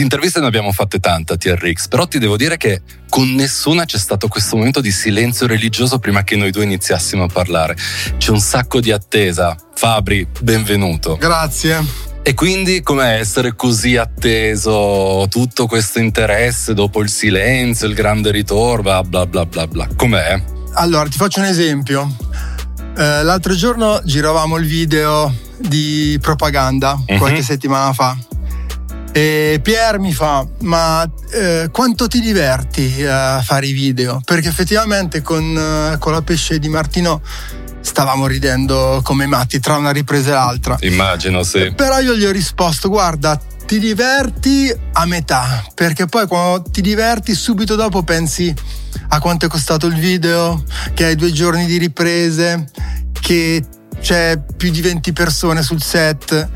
Di interviste ne abbiamo fatte tante a TRX, però ti devo dire che con nessuna c'è stato questo momento di silenzio religioso prima che noi due iniziassimo a parlare. C'è un sacco di attesa. Fabri, benvenuto. Grazie. E quindi com'è essere così atteso, tutto questo interesse dopo il silenzio, il grande ritorno, bla bla bla bla bla. Com'è? Allora, ti faccio un esempio. Eh, l'altro giorno giravamo il video di propaganda, Mhm. qualche settimana fa. E Pier mi fa: Ma eh, quanto ti diverti a fare i video? Perché effettivamente con, eh, con la pesce di Martino stavamo ridendo come matti tra una ripresa e l'altra. Immagino, sì. Però io gli ho risposto: guarda, ti diverti a metà, perché poi quando ti diverti subito dopo pensi a quanto è costato il video, che hai due giorni di riprese, che c'è più di 20 persone sul set.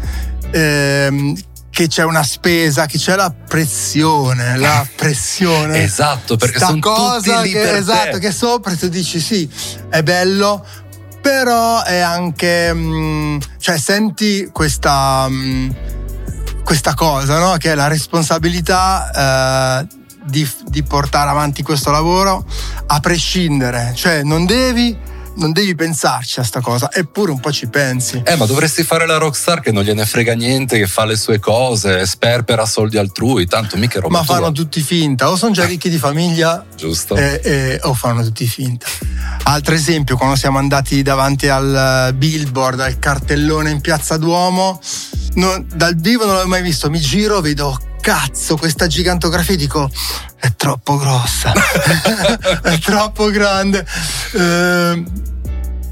ehm, che c'è una spesa, che c'è la pressione, la pressione. Esatto, perché Sta sono cosa tutti lì che, per te. esatto, che sopra tu dici sì, è bello, però è anche mm, cioè senti questa mm, questa cosa, no? Che è la responsabilità eh, di, di portare avanti questo lavoro a prescindere, cioè non devi non devi pensarci a sta cosa, eppure un po' ci pensi. Eh, ma dovresti fare la rockstar che non gliene frega niente, che fa le sue cose, sperpera soldi altrui, tanto mica roba Ma tua. fanno tutti finta, o sono già ricchi di famiglia Giusto. e- e- o fanno tutti finta. Altro esempio, quando siamo andati davanti al eh, billboard, al cartellone in piazza Duomo, non- dal vivo non l'avevo mai visto, mi giro, vedo cazzo questa gigantografia dico è troppo grossa, è troppo grande. Ehm,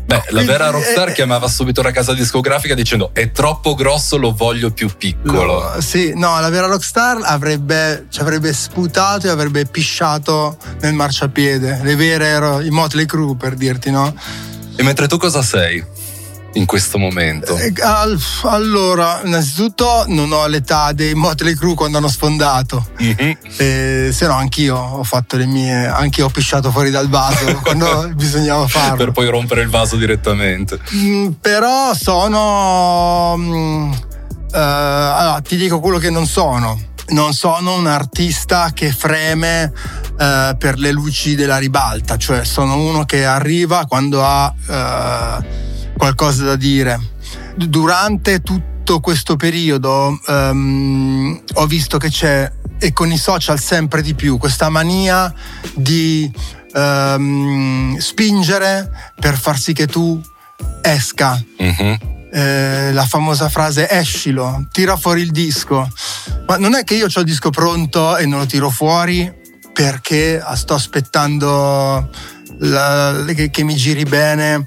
Beh, la vera rockstar eh, chiamava subito la casa discografica dicendo è troppo grosso, lo voglio più piccolo. Lo- sì, no, la vera rockstar avrebbe, ci avrebbe sputato e avrebbe pisciato nel marciapiede. Le vere ero i Motley Crue per dirti, no? E mentre tu cosa sei in questo momento? Eh, al- allora, innanzitutto non ho l'età dei Motley Crue quando hanno sfondato. Mhm. Eh, se no, anch'io ho fatto le mie. Anch'io ho pisciato fuori dal vaso quando bisognava farlo. Per poi rompere il vaso direttamente. Mm, però sono. mm, eh, allora, ti dico quello che non sono. Non sono un artista che freme eh, per le luci della ribalta, cioè sono uno che arriva quando ha eh, qualcosa da dire. Durante tutto questo periodo ehm, ho visto che c'è, e con i social sempre di più, questa mania di ehm, spingere per far sì che tu esca. Mhm. Eh, la famosa frase escilo, tira fuori il disco. Ma non è che io ho il disco pronto e non lo tiro fuori perché sto aspettando la, che, che mi giri bene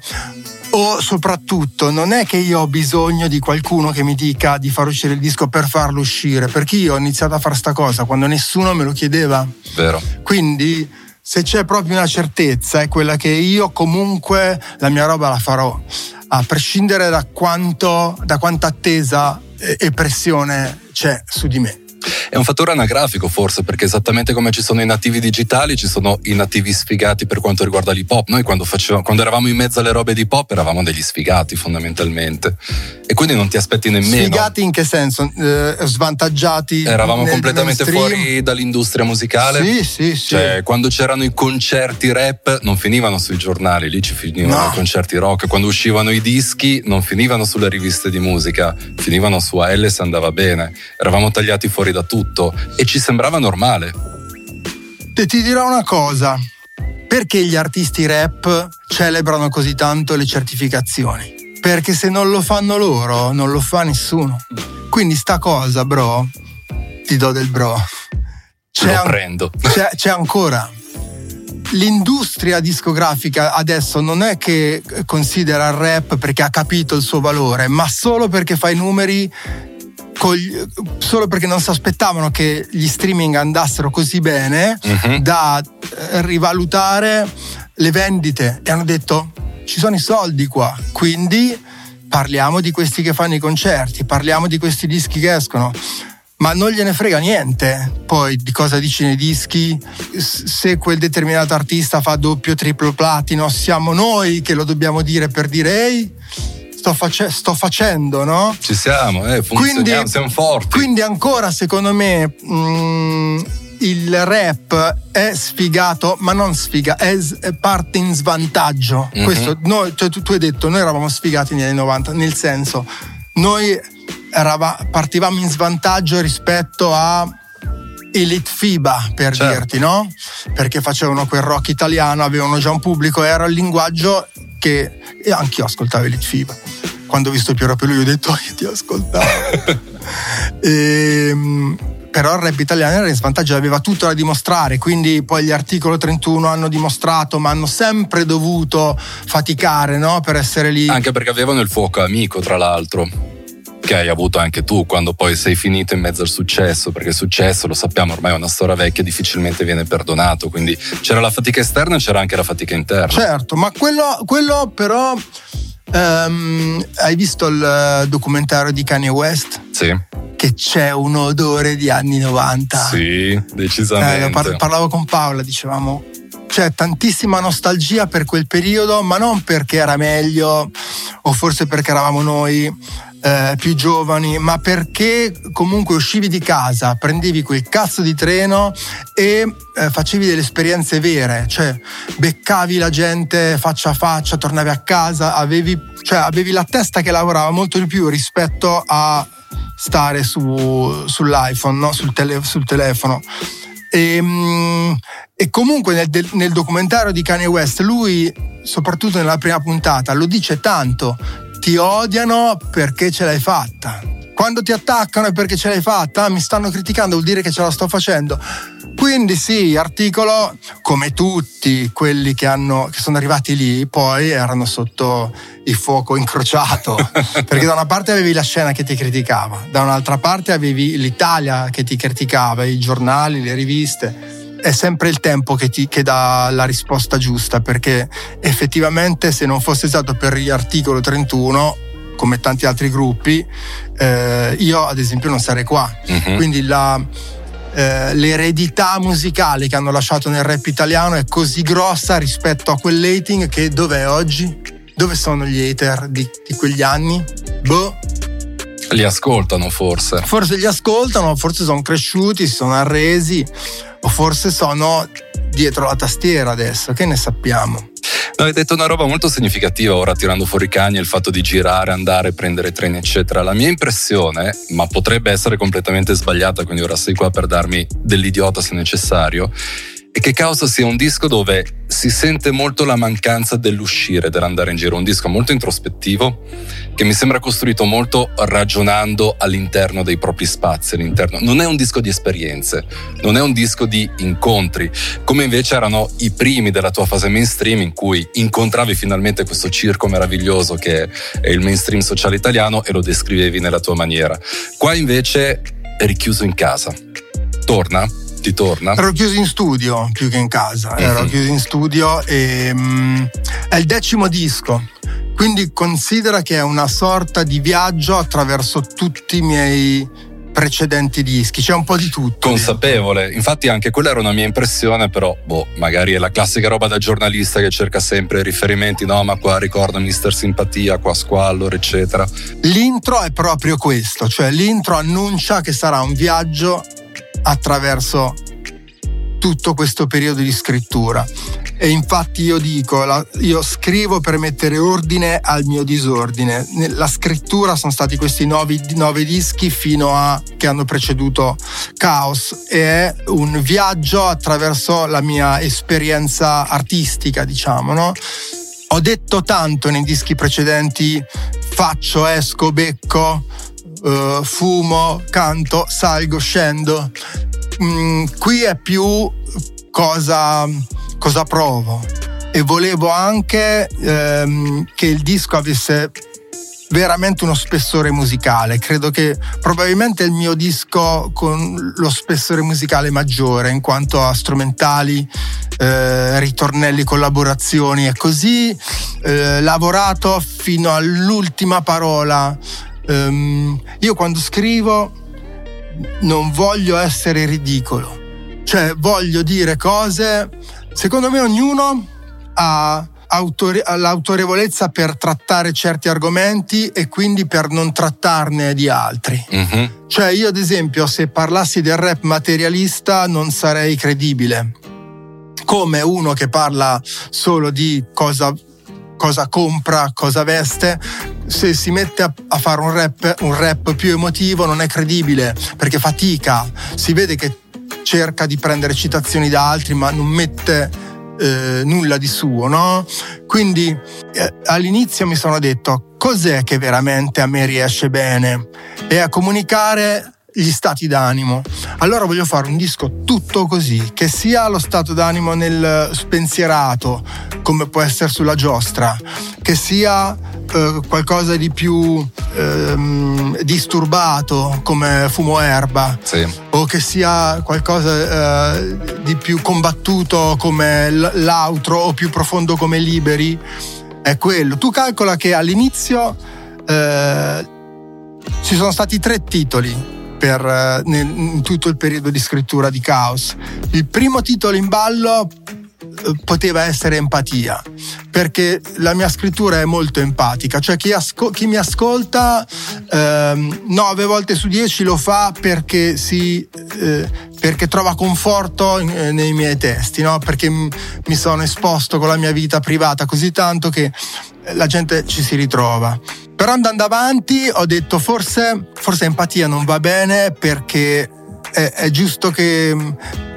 o soprattutto non è che io ho bisogno di qualcuno che mi dica di far uscire il disco per farlo uscire, perché io ho iniziato a fare sta cosa quando nessuno me lo chiedeva. Vero. Quindi se c'è proprio una certezza è quella che io comunque la mia roba la farò, a prescindere da quanto, da quanta attesa e pressione c'è su di me. È un fattore anagrafico forse, perché esattamente come ci sono i nativi digitali, ci sono i nativi sfigati per quanto riguarda l'hip hop. Noi quando, facevamo, quando eravamo in mezzo alle robe di hip hop eravamo degli sfigati fondamentalmente. E quindi non ti aspetti nemmeno. Sfigati in che senso? Eh, svantaggiati? Eravamo completamente mainstream. fuori dall'industria musicale. Sì, sì, sì. Cioè, quando c'erano i concerti rap non finivano sui giornali, lì ci finivano no. i concerti rock. Quando uscivano i dischi non finivano sulle riviste di musica, finivano su AL se andava bene. Eravamo tagliati fuori da tutto e ci sembrava normale. E ti dirò una cosa, perché gli artisti rap celebrano così tanto le certificazioni? Perché se non lo fanno loro, non lo fa nessuno. Quindi sta cosa, bro, ti do del bro. C'è, lo prendo. C'è, c'è ancora l'industria discografica adesso non è che considera il rap perché ha capito il suo valore, ma solo perché fa i numeri solo perché non si aspettavano che gli streaming andassero così bene uh-huh. da eh, rivalutare le vendite. E hanno detto ci sono i soldi qua, quindi parliamo di questi che fanno i concerti, parliamo di questi dischi che escono. Ma non gliene frega niente. Poi di cosa dici nei dischi, se quel determinato artista fa doppio, triplo platino, siamo noi che lo dobbiamo dire per dire ehi, sto, face- sto facendo, no? Ci siamo, eh, quindi, siamo forti. Quindi ancora secondo me mh, mm, il rap è sfigato, ma non sfiga, è, è parte in svantaggio. Mm-hmm. Questo, noi, cioè, tu, tu, hai detto, noi eravamo sfigati negli anni 90, nel senso, noi erava, partivamo in svantaggio rispetto a Elite FIBA per certo. dirti, no? Perché facevano quel rock italiano, avevano già un pubblico, era il linguaggio che e anch'io ascoltavo Elite FIBA. Quando ho visto Piero Pelù, io ho detto, oh, io ti ascoltavo. e, ehm, però il rap italiano era in svantaggio, aveva tutto da dimostrare, quindi poi gli articoli 31 hanno dimostrato, ma hanno sempre dovuto faticare no? per essere lì. Anche perché avevano il fuoco amico, tra l'altro che hai avuto anche tu quando poi sei finito in mezzo al successo, perché il successo, lo sappiamo, ormai è una storia vecchia, difficilmente viene perdonato, quindi c'era la fatica esterna e c'era anche la fatica interna. Certo, ma quello, quello però... Um, hai visto il documentario di Kanye West? Sì. Che c'è un odore di anni 90. Sì, decisamente. Eh, par- parlavo con Paola, dicevamo, c'è tantissima nostalgia per quel periodo, ma non perché era meglio o forse perché eravamo noi eh, più giovani, ma perché comunque uscivi di casa, prendevi quel cazzo di treno e eh, facevi delle esperienze vere, cioè beccavi la gente faccia a faccia, tornavi a casa, avevi, cioè, avevi la testa che lavorava molto di più rispetto a stare su, sull'iPhone, no? sul, tele, sul, telefono. E, ehm, e comunque nel, nel, documentario di Kanye West, lui, soprattutto nella prima puntata, lo dice tanto ti odiano perché ce l'hai fatta. Quando ti attaccano è perché ce l'hai fatta, mi stanno criticando, vuol dire che ce la sto facendo. Quindi sì, articolo come tutti quelli che, hanno, che sono arrivati lì, poi erano sotto il fuoco incrociato, perché da una parte avevi la scena che ti criticava, da un'altra parte avevi l'Italia che ti criticava, i giornali, le riviste è sempre il tempo che, ti, che dà la risposta giusta, perché effettivamente se non fosse stato per l'articolo 31, come tanti altri gruppi, eh, io ad esempio non sarei qua. Uh-huh. Quindi la, eh, l'eredità musicale che hanno lasciato nel rap italiano è così grossa rispetto a quell'hating che dov'è oggi? Dove sono gli hater di, di quegli anni? Boh. Li ascoltano forse. Forse li ascoltano, forse sono cresciuti, si sono arresi o forse sono dietro la tastiera adesso, che ne sappiamo? No, hai detto una roba molto significativa ora tirando fuori i cani, il fatto di girare, andare, prendere treni, eccetera. La mia impressione, ma potrebbe essere completamente sbagliata, quindi ora sei qua per darmi dell'idiota se necessario, e che Caos sia un disco dove si sente molto la mancanza dell'uscire, dell'andare in giro. Un disco molto introspettivo che mi sembra costruito molto ragionando all'interno dei propri spazi. All'interno. Non è un disco di esperienze, non è un disco di incontri, come invece erano i primi della tua fase mainstream in cui incontravi finalmente questo circo meraviglioso che è il mainstream sociale italiano e lo descrivevi nella tua maniera. Qua invece eri chiuso in casa. Torna? Ti torna? Ero chiuso in studio più che in casa, mm-hmm. ero chiuso in studio e um, è il decimo disco. Quindi considera che è una sorta di viaggio attraverso tutti i miei precedenti dischi, c'è un po' di tutto. Consapevole, infatti anche quella era una mia impressione, però boh, magari è la classica roba da giornalista che cerca sempre riferimenti, no, ma qua ricorda Mister Simpatia, qua Squallor, eccetera. L'intro è proprio questo, cioè l'intro annuncia che sarà un viaggio attraverso tutto questo periodo di scrittura. E infatti io dico, io scrivo per mettere ordine al mio disordine. La scrittura sono stati questi nove, nove dischi fino a che hanno preceduto Caos e è un viaggio attraverso la mia esperienza artistica, diciamo, no? Ho detto tanto nei dischi precedenti, faccio, esco, becco, uh, fumo, canto, salgo, scendo. Mm, qui è più cosa, cosa provo e volevo anche ehm, che il disco avesse veramente uno spessore musicale. Credo che probabilmente è il mio disco con lo spessore musicale maggiore in quanto a strumentali, eh, ritornelli, collaborazioni e così eh, lavorato fino all'ultima parola um, io quando scrivo non voglio essere ridicolo, cioè voglio dire cose, secondo me ognuno ha Autore- l'autorevolezza per trattare certi argomenti e quindi per non trattarne di altri. Uh-huh. Cioè io ad esempio se parlassi del rap materialista non sarei credibile. Come uno che parla solo di cosa cosa compra, cosa veste, se si mette a, a fare un rap, un rap più emotivo non è credibile perché fatica, si vede che cerca di prendere citazioni da altri ma non mette eh, nulla di suo, no? Quindi eh, all'inizio mi sono detto cos'è che veramente a me riesce bene e a comunicare gli stati d'animo. Allora voglio fare un disco tutto così, che sia lo stato d'animo nel spensierato, come può essere sulla giostra, che sia eh, qualcosa di più eh, disturbato come fumo erba, sì. o che sia qualcosa eh, di più combattuto come l'altro o più profondo come liberi. È quello. Tu calcola che all'inizio eh, ci sono stati tre titoli per, eh, nel, in tutto il periodo di scrittura di Caos. Il primo titolo in ballo poteva essere empatia, perché la mia scrittura è molto empatica, cioè chi, asco- chi mi ascolta ehm, nove volte su dieci lo fa perché, si, eh, perché trova conforto in, eh, nei miei testi, no? perché m- mi sono esposto con la mia vita privata così tanto che la gente ci si ritrova. Però andando avanti ho detto forse, forse empatia non va bene perché è, è giusto che,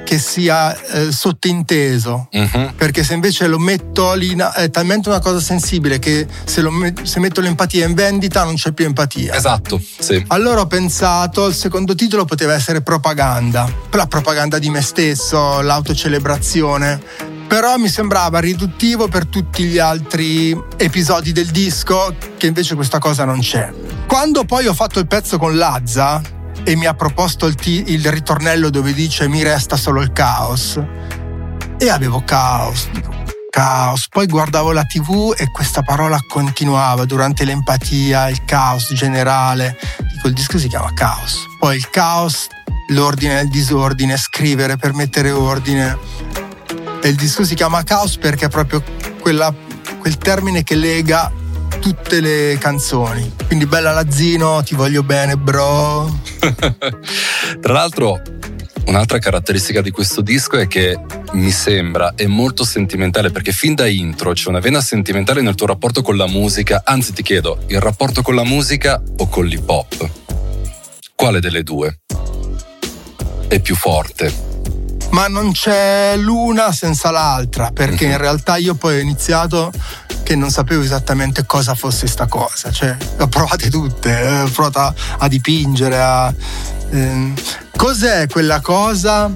che sia eh, sottinteso. Uh-huh. Perché se invece lo metto lì, è talmente una cosa sensibile che se, lo, se, metto l'empatia in vendita non c'è più empatia. Esatto, sì. Allora ho pensato, il secondo titolo poteva essere propaganda. La propaganda di me stesso, l'autocelebrazione però mi sembrava riduttivo per tutti gli altri episodi del disco che invece questa cosa non c'è. Quando poi ho fatto il pezzo con Lazza e mi ha proposto il, t- il ritornello dove dice mi resta solo il caos e avevo caos, dico caos. Poi guardavo la TV e questa parola continuava durante l'empatia, il caos generale. Dico, il disco si chiama caos. Poi il caos, l'ordine e il disordine, scrivere per mettere ordine. E il disco si chiama Caos perché è proprio quella, quel termine che lega tutte le canzoni. Quindi bella Lazzino, ti voglio bene, bro. Tra l'altro, un'altra caratteristica di questo disco è che mi sembra è molto sentimentale perché fin da intro c'è una vena sentimentale nel tuo rapporto con la musica. Anzi, ti chiedo, il rapporto con la musica o con l'hip hop? Quale delle due è più forte? ma non c'è l'una senza l'altra, perché in realtà io poi ho iniziato che non sapevo esattamente cosa fosse sta cosa, cioè ho provate tutte, eh, ho provato a, a dipingere, a, ehm, cos'è quella cosa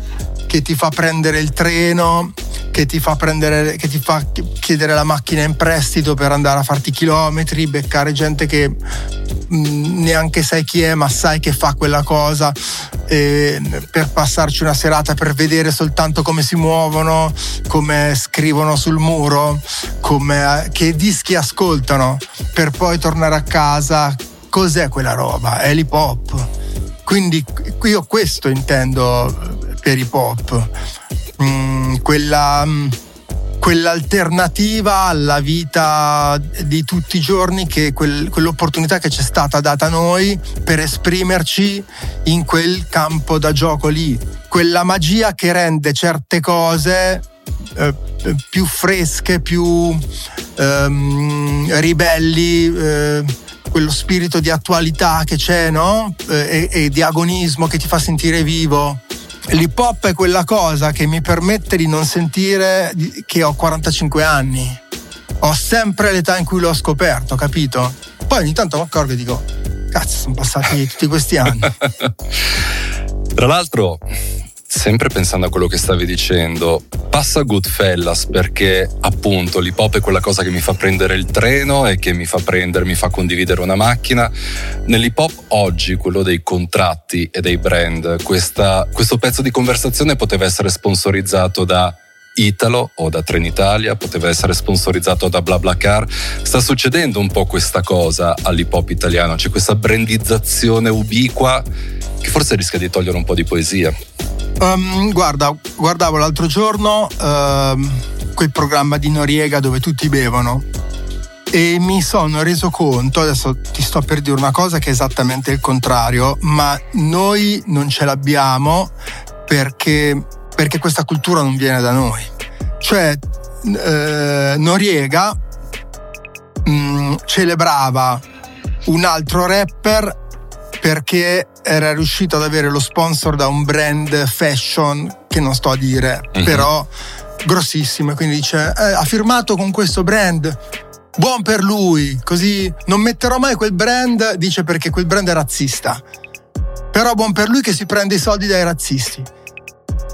che ti fa prendere il treno, che ti fa, prendere, che ti fa chiedere la macchina in prestito per andare a farti chilometri, beccare gente che neanche sai chi è, ma sai che fa quella cosa, eh, per passarci una serata, per vedere soltanto come si muovono, come scrivono sul muro, come, che dischi ascoltano, per poi tornare a casa. Cos'è quella roba? È l'hip hop. Quindi io questo intendo per hip hop. Mm, quella, mm, quell'alternativa alla vita di tutti i giorni, che quel, quell'opportunità che c'è stata data a noi per esprimerci in quel campo da gioco lì. Quella magia che rende certe cose eh, più fresche, più ehm, ribelli. Eh, quello spirito di attualità che c'è, no? Eh, e, e di agonismo che ti fa sentire vivo. L'hip hop è quella cosa che mi permette di non sentire che ho 45 anni. Ho sempre l'età in cui l'ho scoperto, capito? Poi ogni tanto mi accorgo e dico, cazzo, sono passati tutti questi anni. Tra l'altro, sempre pensando a quello che stavi dicendo, passa Goodfellas perché appunto l'hip hop è quella cosa che mi fa prendere il treno e che mi fa prendere, mi fa condividere una macchina. Nell'hip hop oggi, quello dei contratti e dei brand, questa, questo pezzo di conversazione poteva essere sponsorizzato da Italo o da Trenitalia, poteva essere sponsorizzato da BlaBlaCar. Sta succedendo un po' questa cosa all'hip hop italiano, c'è questa brandizzazione ubiqua che forse rischia di togliere un po' di poesia. Um, guarda, guardavo l'altro giorno uh, quel programma di Noriega dove tutti bevono e mi sono reso conto, adesso ti sto per dire una cosa che è esattamente il contrario, ma noi non ce l'abbiamo perché, perché questa cultura non viene da noi. Cioè, uh, Noriega mh, mm, celebrava un altro rapper perché era riuscito ad avere lo sponsor da un brand fashion che non sto a dire, uh-huh. però grossissimo. E quindi dice: eh, Ha firmato con questo brand. Buon per lui, così non metterò mai quel brand, dice perché quel brand è razzista. Però buon per lui che si prende i soldi dai razzisti.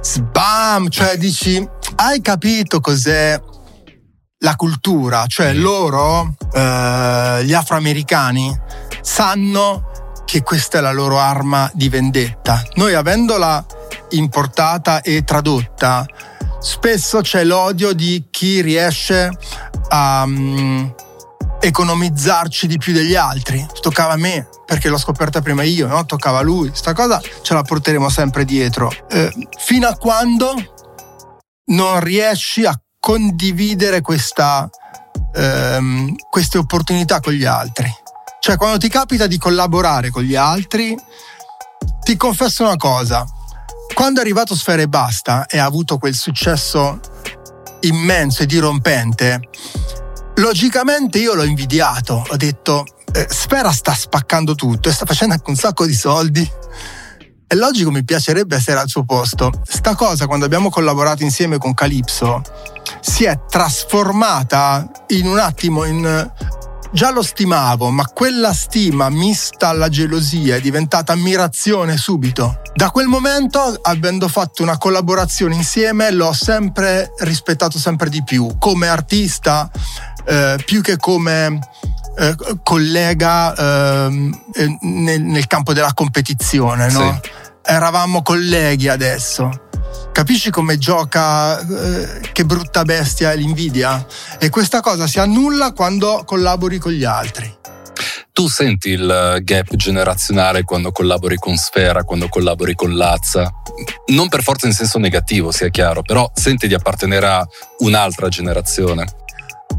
Sbam! Cioè dici, hai capito cos'è la cultura? Cioè loro, eh, gli afroamericani, sanno che questa è la loro arma di vendetta. Noi avendola importata e tradotta, spesso c'è l'odio di chi riesce a um, economizzarci di più degli altri. Toccava a me perché l'ho scoperta prima io, no? toccava a lui. Sta cosa ce la porteremo sempre dietro. Eh, fino a quando non riesci a condividere questa, ehm, queste opportunità con gli altri. Cioè, quando ti capita di collaborare con gli altri, ti confesso una cosa. Quando è arrivato Sfera e Basta e ha avuto quel successo immenso e dirompente, logicamente io l'ho invidiato. Ho detto, eh, Sfera sta spaccando tutto e sta facendo anche un sacco di soldi. È logico, mi piacerebbe essere al suo posto. Sta cosa, quando abbiamo collaborato insieme con Calypso, si è trasformata in un attimo in Già lo stimavo, ma quella stima mista alla gelosia è diventata ammirazione subito. Da quel momento, avendo fatto una collaborazione insieme, l'ho sempre rispettato sempre di più, come artista, eh, più che come eh, collega ehm, eh, nel, nel, campo della competizione. No? Sì. Eravamo colleghi adesso. Capisci come gioca, eh, che brutta bestia è l'invidia? E questa cosa si annulla quando collabori con gli altri. Tu senti il gap generazionale quando collabori con Sfera, quando collabori con Lazza? Non per forza in senso negativo, sia chiaro, però senti di appartenere a un'altra generazione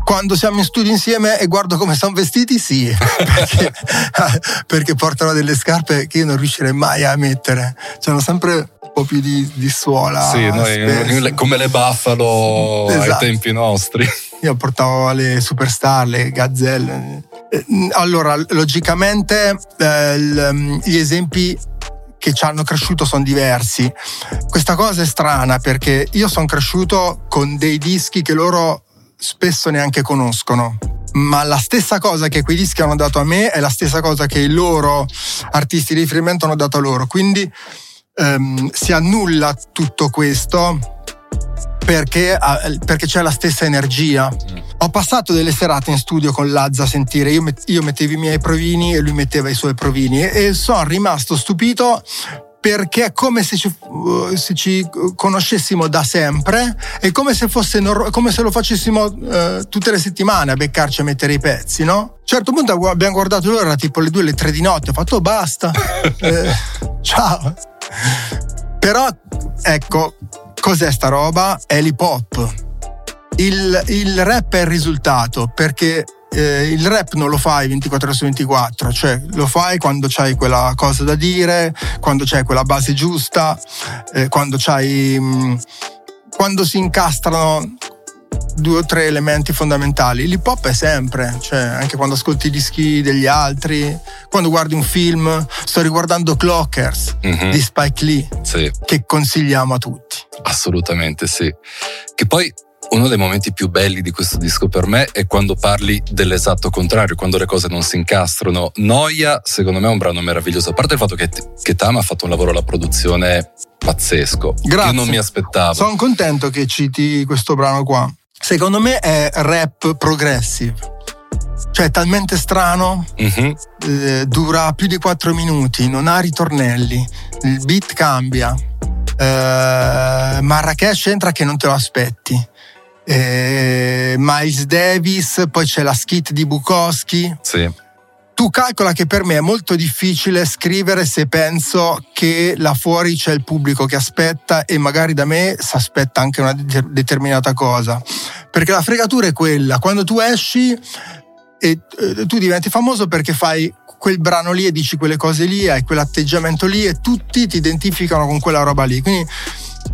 quando siamo in studio insieme e guardo come sono vestiti, sì, perché, perché, portano delle scarpe che io non riuscirei mai a mettere. C'hanno sempre po' più di, di suola. Sì, noi, come le Buffalo esatto. ai tempi nostri. Io portavo le superstar, le gazzelle. Eh, allora, logicamente, eh, gli esempi che ci hanno cresciuto sono diversi. Questa cosa è strana perché io sono cresciuto con dei dischi che loro spesso neanche conoscono. Ma la stessa cosa che quei dischi hanno dato a me è la stessa cosa che i loro artisti di riferimento hanno dato a loro. Quindi ehm, si annulla tutto questo perché, perché, c'è la stessa energia. Mm. Ho passato delle serate in studio con Lazza a sentire, io, met, io mettevo i miei provini e lui metteva i suoi provini e, e sono rimasto stupito perché è come se ci, uh, se ci, conoscessimo da sempre è come se, fosse come se lo facessimo uh, tutte le settimane a beccarci a mettere i pezzi, no? A un certo punto abbiamo guardato l'ora, era tipo le due, le tre di notte, ho fatto oh, basta, eh, ciao. Però, ecco, cos'è sta roba? È l'hip hop. Il, il rap è il risultato perché eh, il rap non lo fai 24 ore su 24, cioè lo fai quando c'hai quella cosa da dire, quando c'hai quella base giusta, eh, quando c'hai. Mh, mm, quando si incastrano due o tre elementi fondamentali. L'hip hop è sempre, cioè anche quando ascolti i dischi degli altri, quando guardi un film, sto riguardando Clockers mm-hmm. di Spike Lee, sì. che consigliamo a tutti. Assolutamente sì. Che poi uno dei momenti più belli di questo disco per me è quando parli dell'esatto contrario, quando le cose non si incastrano. Noia, secondo me, è un brano meraviglioso. A parte il fatto che, che Tam ha fatto un lavoro alla produzione pazzesco. Grazie. Io non mi aspettavo. Sono contento che citi questo brano qua. Secondo me è rap progressive. Cioè è talmente strano, mm-hmm. eh, dura più di 4 minuti, non ha ritornelli, il beat cambia. Eh, Marrakesh entra che non te lo aspetti eh, Miles Davis, poi c'è la skit di Bukowski. Sì. Tu calcola che per me è molto difficile scrivere se penso che là fuori c'è il pubblico che aspetta e magari da me si aspetta anche una determinata cosa. Perché la fregatura è quella, quando tu esci e eh, tu diventi famoso perché fai quel brano lì e dici quelle cose lì, hai quell'atteggiamento lì e tutti ti identificano con quella roba lì. Quindi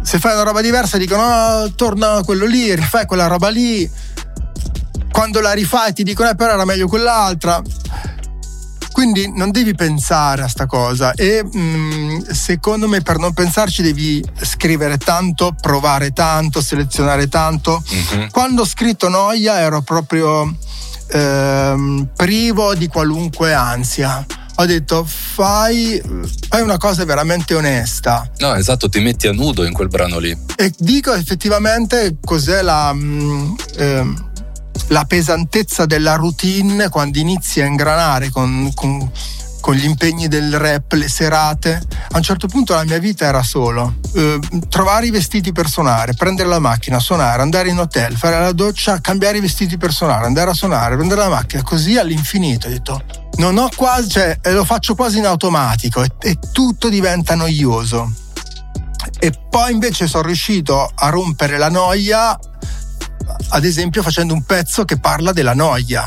se fai una roba diversa dicono oh, torna quello lì, rifai quella roba lì. Quando la rifai ti dicono eh, però era meglio quell'altra. Quindi non devi pensare a sta cosa e mh, mm, secondo me per non pensarci devi scrivere tanto, provare tanto, selezionare tanto. Mm-hmm. Quando ho scritto Noia ero proprio ehm, privo di qualunque ansia ho detto fai, fai, una cosa veramente onesta. No, esatto, ti metti a nudo in quel brano lì. E dico effettivamente cos'è la, eh, la pesantezza della routine quando inizi a ingranare con, con con gli impegni del rap, le serate. A un certo punto la mia vita era solo eh, trovare i vestiti per suonare, prendere la macchina, suonare, andare in hotel, fare la doccia, cambiare i vestiti per suonare, andare a suonare, prendere la macchina, così all'infinito. Ho detto, non ho quasi, cioè lo faccio quasi in automatico e, e tutto diventa noioso. E poi invece sono riuscito a rompere la noia, ad esempio facendo un pezzo che parla della noia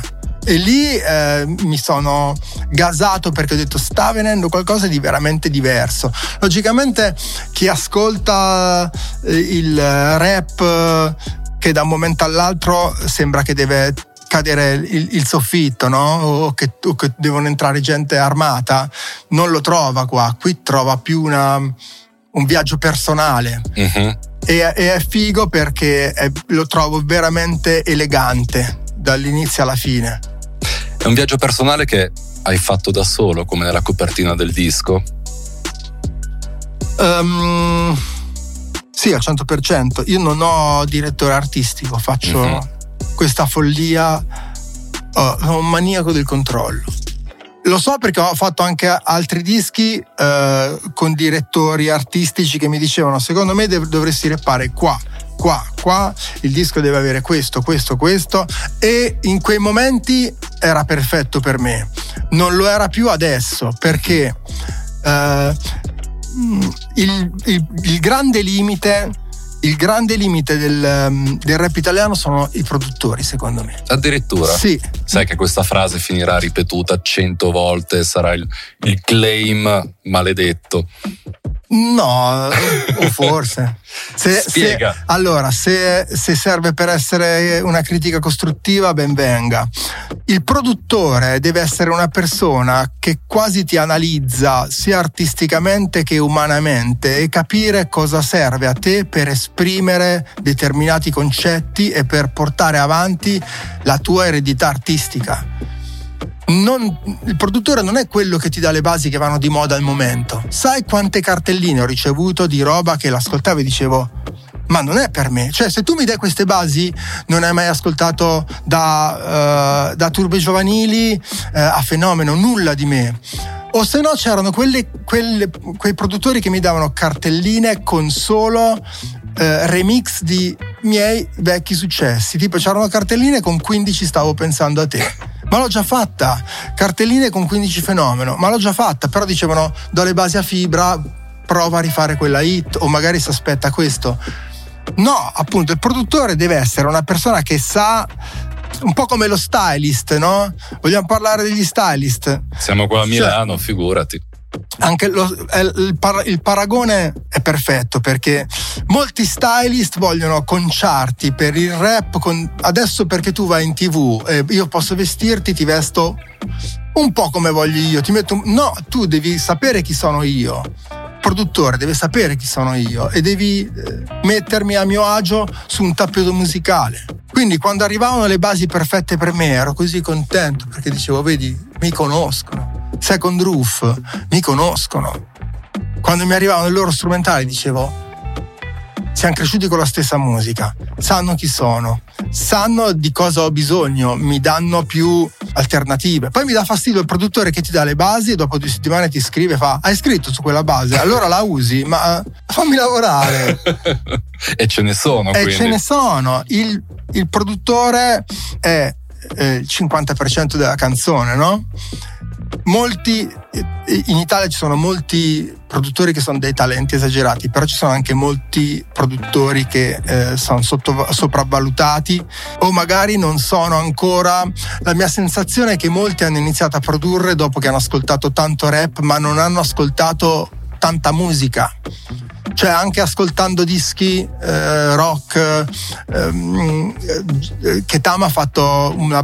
e lì eh, mi sono gasato perché ho detto sta venendo qualcosa di veramente diverso. Logicamente chi ascolta eh, il rap che da un momento all'altro sembra che deve cadere il, il soffitto, no? O che, o che, devono entrare gente armata, non lo trova qua. Qui trova più una, un viaggio personale. Uh-huh. E, e, è figo perché è, lo trovo veramente elegante dall'inizio alla fine. È un viaggio personale che hai fatto da solo, come nella copertina del disco? Um, sì, al 100%. Io non ho direttore artistico, faccio uh-huh. questa follia, oh, sono un maniaco del controllo. Lo so perché ho fatto anche altri dischi eh, con direttori artistici che mi dicevano secondo me dov- dovresti repare qua, qua, qua, il disco deve avere questo, questo, questo e in quei momenti era perfetto per me. Non lo era più adesso perché eh, il, il, il grande limite il grande limite del, del, rap italiano sono i produttori, secondo me. Addirittura? Sì. Sai che questa frase finirà ripetuta cento volte, sarà il, il claim maledetto. No, o forse. Se, Spiega. Se, allora, se, se, serve per essere una critica costruttiva, ben venga. Il produttore deve essere una persona che quasi ti analizza sia artisticamente che umanamente e capire cosa serve a te per esprimere determinati concetti e per portare avanti la tua eredità artistica non, il produttore non è quello che ti dà le basi che vanno di moda al momento. Sai quante cartelline ho ricevuto di roba che l'ascoltavo e dicevo ma non è per me. Cioè, se tu mi dai queste basi, non hai mai ascoltato da, uh, da turbe giovanili uh, a fenomeno nulla di me. O se no c'erano quelle, quelle, quei produttori che mi davano cartelline con solo uh, remix di miei vecchi successi. Tipo c'erano cartelline con 15 stavo pensando a te ma l'ho già fatta. Cartelline con 15 fenomeno, ma l'ho già fatta. Però dicevano, do le basi a fibra, prova a rifare quella hit, o magari si aspetta questo. No, appunto, il produttore deve essere una persona che sa un po' come lo stylist, no? Vogliamo parlare degli stylist? Siamo qua a cioè, Milano, cioè, figurati anche lo, il, par, il, paragone è perfetto perché molti stylist vogliono conciarti per il rap con, adesso perché tu vai in tv e io posso vestirti ti vesto un po' come voglio io ti metto, no tu devi sapere chi sono io. Il produttore deve sapere chi sono io e devi eh, mettermi a mio agio su un tappeto musicale. Quindi quando arrivavano le basi perfette per me ero così contento perché dicevo vedi mi conoscono Second Roof mi conoscono. Quando mi arrivavano i loro strumentali dicevo siamo cresciuti con la stessa musica, sanno chi sono, sanno di cosa ho bisogno, mi danno più alternative. Poi mi dà fastidio il produttore che ti dà le basi e dopo due settimane ti scrive e fa hai scritto su quella base, allora la usi, ma fammi lavorare. e ce ne sono. E quindi. ce ne sono. Il, il produttore è eh, il 50% della canzone, no? Molti, in Italia ci sono molti produttori che sono dei talenti esagerati, però ci sono anche molti produttori che eh, sono sotto, sopravvalutati o magari non sono ancora. La mia sensazione è che molti hanno iniziato a produrre dopo che hanno ascoltato tanto rap, ma non hanno ascoltato tanta musica cioè anche ascoltando dischi eh, rock ehm, eh, che Tama ha fatto una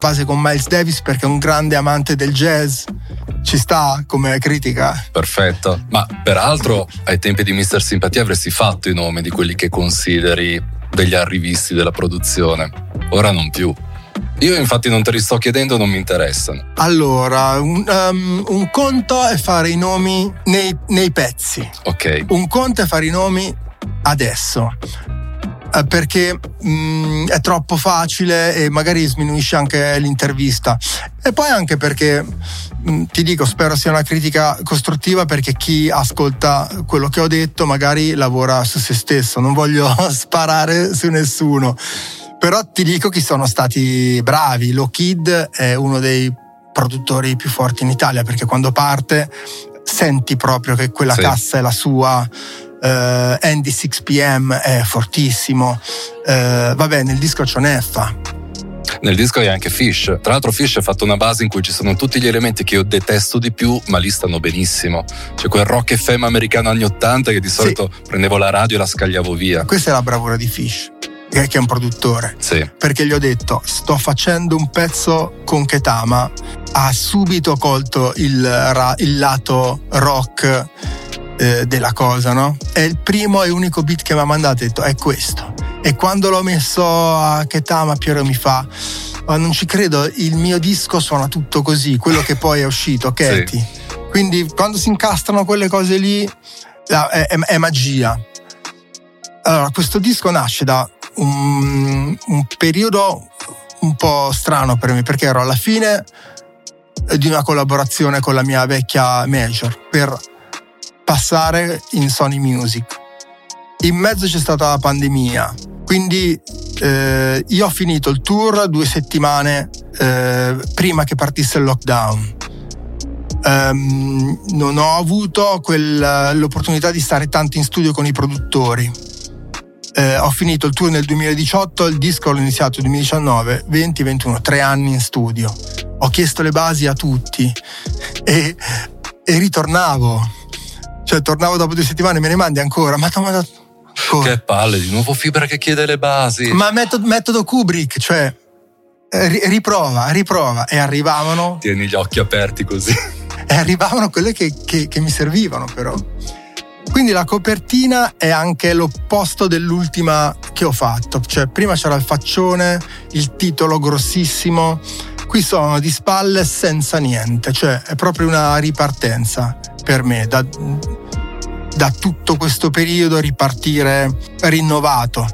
Base con Miles Davis perché è un grande amante del jazz. Ci sta come critica? Perfetto. Ma peraltro ai tempi di Mister Simpatia avresti fatto i nomi di quelli che consideri degli arrivisti della produzione. Ora non più. Io infatti non te li sto chiedendo, non mi interessano. Allora, un, um, un conto è fare i nomi nei, nei pezzi. Ok. Un conto è fare i nomi adesso perché mh, mm, è troppo facile e magari sminuisce anche l'intervista. E poi anche perché mh, mm, ti dico, spero sia una critica costruttiva perché chi ascolta quello che ho detto magari lavora su se stesso. Non voglio sparare su nessuno. Però ti dico che sono stati bravi. Lo Kid è uno dei produttori più forti in Italia perché quando parte senti proprio che quella sì. cassa è la sua. Uh, Andy 6pm è fortissimo. Uh, vabbè, nel disco c'è Neffa. Nel disco è anche Fish. Tra l'altro, Fish ha fatto una base in cui ci sono tutti gli elementi che io detesto di più, ma lì stanno benissimo. C'è quel rock FM americano anni 80 che di solito sì. prendevo la radio e la scagliavo via. Questa è la bravura di Fish che è un produttore. Sì. Perché gli ho detto: sto facendo un pezzo con Ketama. Ha subito colto il, il lato rock eh, della cosa, no? È il primo e unico beat che mi ha mandato. Ha detto: è questo. E quando l'ho messo a Ketama, Piero mi fa. Ma non ci credo, il mio disco suona tutto così, quello che poi è uscito, Katy. Sì. Quindi quando si incastrano quelle cose lì, è, è, è magia. Allora, questo disco nasce da un, un periodo un po' strano per me perché ero alla fine di una collaborazione con la mia vecchia major per passare in Sony Music. In mezzo c'è stata la pandemia, quindi eh, io ho finito il tour due settimane eh, prima che partisse il lockdown. Um, non ho avuto quel, l'opportunità di stare tanto in studio con i produttori eh, ho finito il tour nel 2018, il disco l'ho iniziato nel 2019, 20, 21, tre anni in studio. Ho chiesto le basi a tutti e, e ritornavo. Cioè, tornavo dopo due settimane, me ne mandi ancora. Ma, ma ancora. Che palle, di nuovo Fibra che chiede le basi. Ma metodo, metodo Kubrick, cioè riprova, riprova. E arrivavano. Tieni gli occhi aperti così. E arrivavano quelle che, che, che mi servivano, però. Quindi la copertina è anche l'opposto dell'ultima che ho fatto, cioè prima c'era il faccione, il titolo grossissimo, qui sono di spalle senza niente, cioè è proprio una ripartenza per me da, da tutto questo periodo ripartire rinnovato.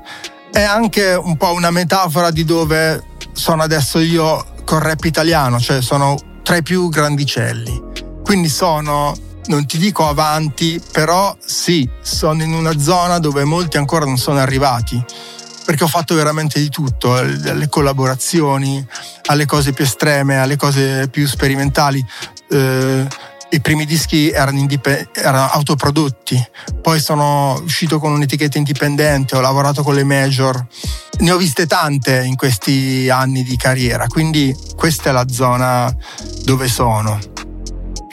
È anche un po' una metafora di dove sono adesso io col rap italiano, cioè sono tra i più grandicelli. Quindi sono non ti dico avanti, però sì, sono in una zona dove molti ancora non sono arrivati. Perché ho fatto veramente di tutto, dalle collaborazioni alle cose più estreme, alle cose più sperimentali. Eh, i primi dischi erano, indip- erano, autoprodotti, poi sono uscito con un'etichetta indipendente, ho lavorato con le major, ne ho viste tante in questi anni di carriera, quindi questa è la zona dove sono.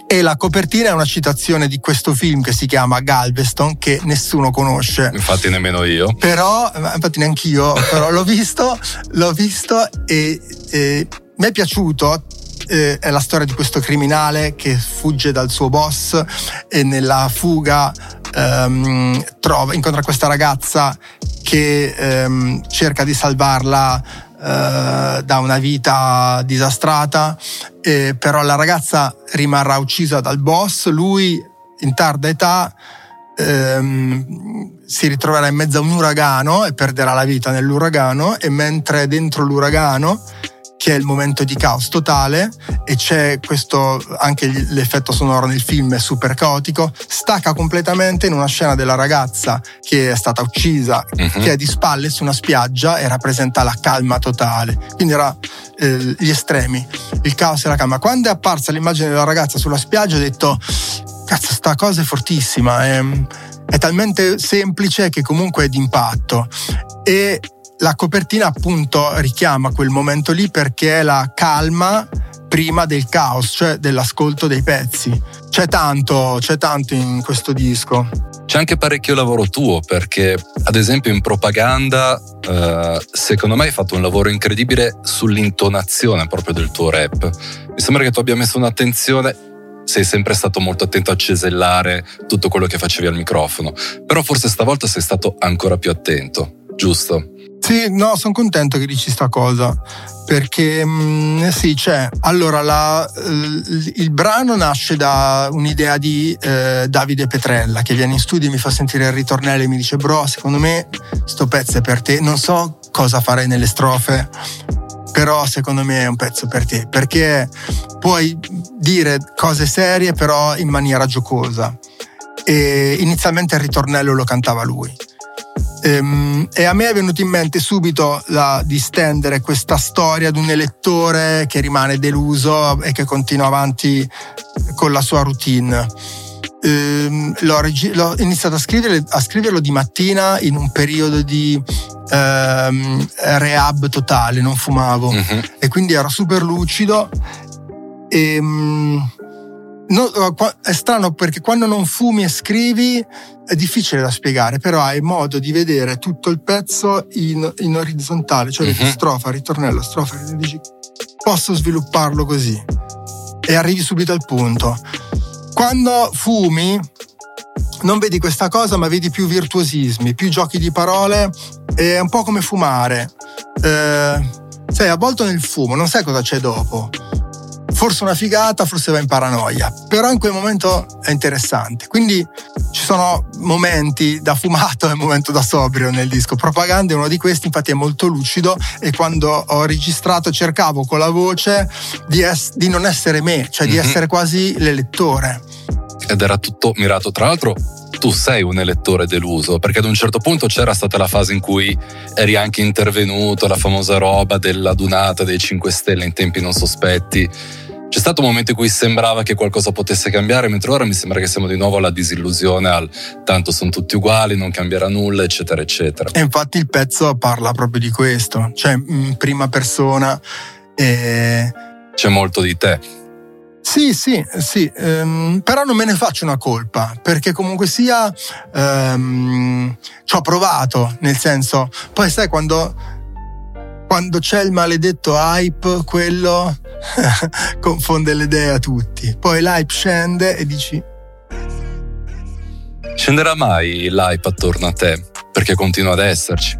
E la copertina è una citazione di questo film che si chiama Galveston, che nessuno conosce. Infatti nemmeno io. Però, infatti neanche io, però l'ho visto, l'ho visto e, e mi è piaciuto eh, è la storia di questo criminale che fugge dal suo boss e nella fuga um, trova, incontra questa ragazza che um, cerca di salvarla uh, da una vita disastrata. Eh, però la ragazza rimarrà uccisa dal boss, lui in tarda età ehm, si ritroverà in mezzo a un uragano e perderà la vita nell'uragano e mentre dentro l'uragano che è il momento di caos totale e c'è questo, anche l'effetto sonoro nel film è super caotico, stacca completamente in una scena della ragazza che è stata uccisa, uh-huh. che è di spalle su una spiaggia e rappresenta la calma totale. Quindi era eh, gli estremi, il caos e la calma. Quando è apparsa l'immagine della ragazza sulla spiaggia ho detto, cazzo, sta cosa è fortissima, è, è talmente semplice che comunque è d'impatto. E la copertina appunto richiama quel momento lì perché è la calma prima del caos, cioè dell'ascolto dei pezzi. C'è tanto, c'è tanto in questo disco. C'è anche parecchio lavoro tuo perché ad esempio in propaganda eh, secondo me hai fatto un lavoro incredibile sull'intonazione proprio del tuo rap. Mi sembra che tu abbia messo un'attenzione sei sempre stato molto attento a cesellare tutto quello che facevi al microfono, però forse stavolta sei stato ancora più attento. Giusto? Sì, no, sono contento che dici sta cosa. Perché mh, mm, sì, c'è. Allora, la, il, il, brano nasce da un'idea di eh, Davide Petrella che viene in studio e mi fa sentire il ritornello e mi dice: Bro, secondo me sto pezzo è per te. Non so cosa farei nelle strofe, però secondo me è un pezzo per te. Perché puoi dire cose serie, però in maniera giocosa. E inizialmente il ritornello lo cantava lui e a me è venuto in mente subito la, di stendere questa storia di un elettore che rimane deluso e che continua avanti con la sua routine. Ehm, l'ho, l'ho, iniziato a, scrivere, a, scriverlo di mattina in un periodo di ehm, rehab totale, non fumavo uh-huh. e quindi ero super lucido. E, ehm, No, è strano perché quando non fumi e scrivi è difficile da spiegare, però hai modo di vedere tutto il pezzo in, in orizzontale, cioè uh-huh. strofa, ritornello, strofa, dici posso svilupparlo così e arrivi subito al punto. Quando fumi non vedi questa cosa, ma vedi più virtuosismi, più giochi di parole, è un po' come fumare. Eh, sei avvolto nel fumo, non sai cosa c'è dopo forse una figata, forse va in paranoia, però in quel momento è interessante. Quindi ci sono momenti da fumato e momento da sobrio nel disco. Propaganda è uno di questi, infatti è molto lucido e quando ho registrato cercavo con la voce di, es- di non essere me, cioè di mm-hmm. essere quasi l'elettore. Ed era tutto mirato, tra l'altro tu sei un elettore deluso, perché ad un certo punto c'era stata la fase in cui eri anche intervenuto, la famosa roba della dunata dei 5 Stelle in tempi non sospetti c'è stato un momento in cui sembrava che qualcosa potesse cambiare, mentre ora mi sembra che siamo di nuovo alla disillusione, al tanto sono tutti uguali, non cambierà nulla, eccetera, eccetera. E infatti il pezzo parla proprio di questo, cioè in prima persona. E... C'è molto di te. Sì, sì, sì, ehm, però non me ne faccio una colpa, perché comunque sia ehm, ci ho provato, nel senso, poi sai quando, quando c'è il maledetto hype, quello confonde le idee a tutti. Poi l'hype scende e dici... Scenderà mai l'hype attorno a te? Perché continua ad esserci.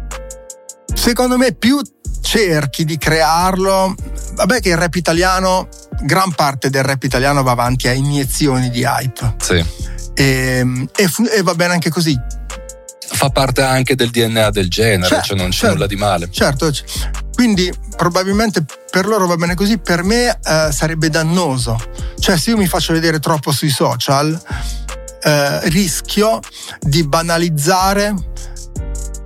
Secondo me più cerchi di crearlo, vabbè che il rap italiano, gran parte del rap italiano va avanti a iniezioni di hype. Sì. E, e, e va bene anche così fa parte anche del DNA del genere, certo, cioè non c'è certo, nulla di male. Certo, quindi probabilmente per loro va bene così, per me eh, sarebbe dannoso. Cioè se io mi faccio vedere troppo sui social, eh, rischio di banalizzare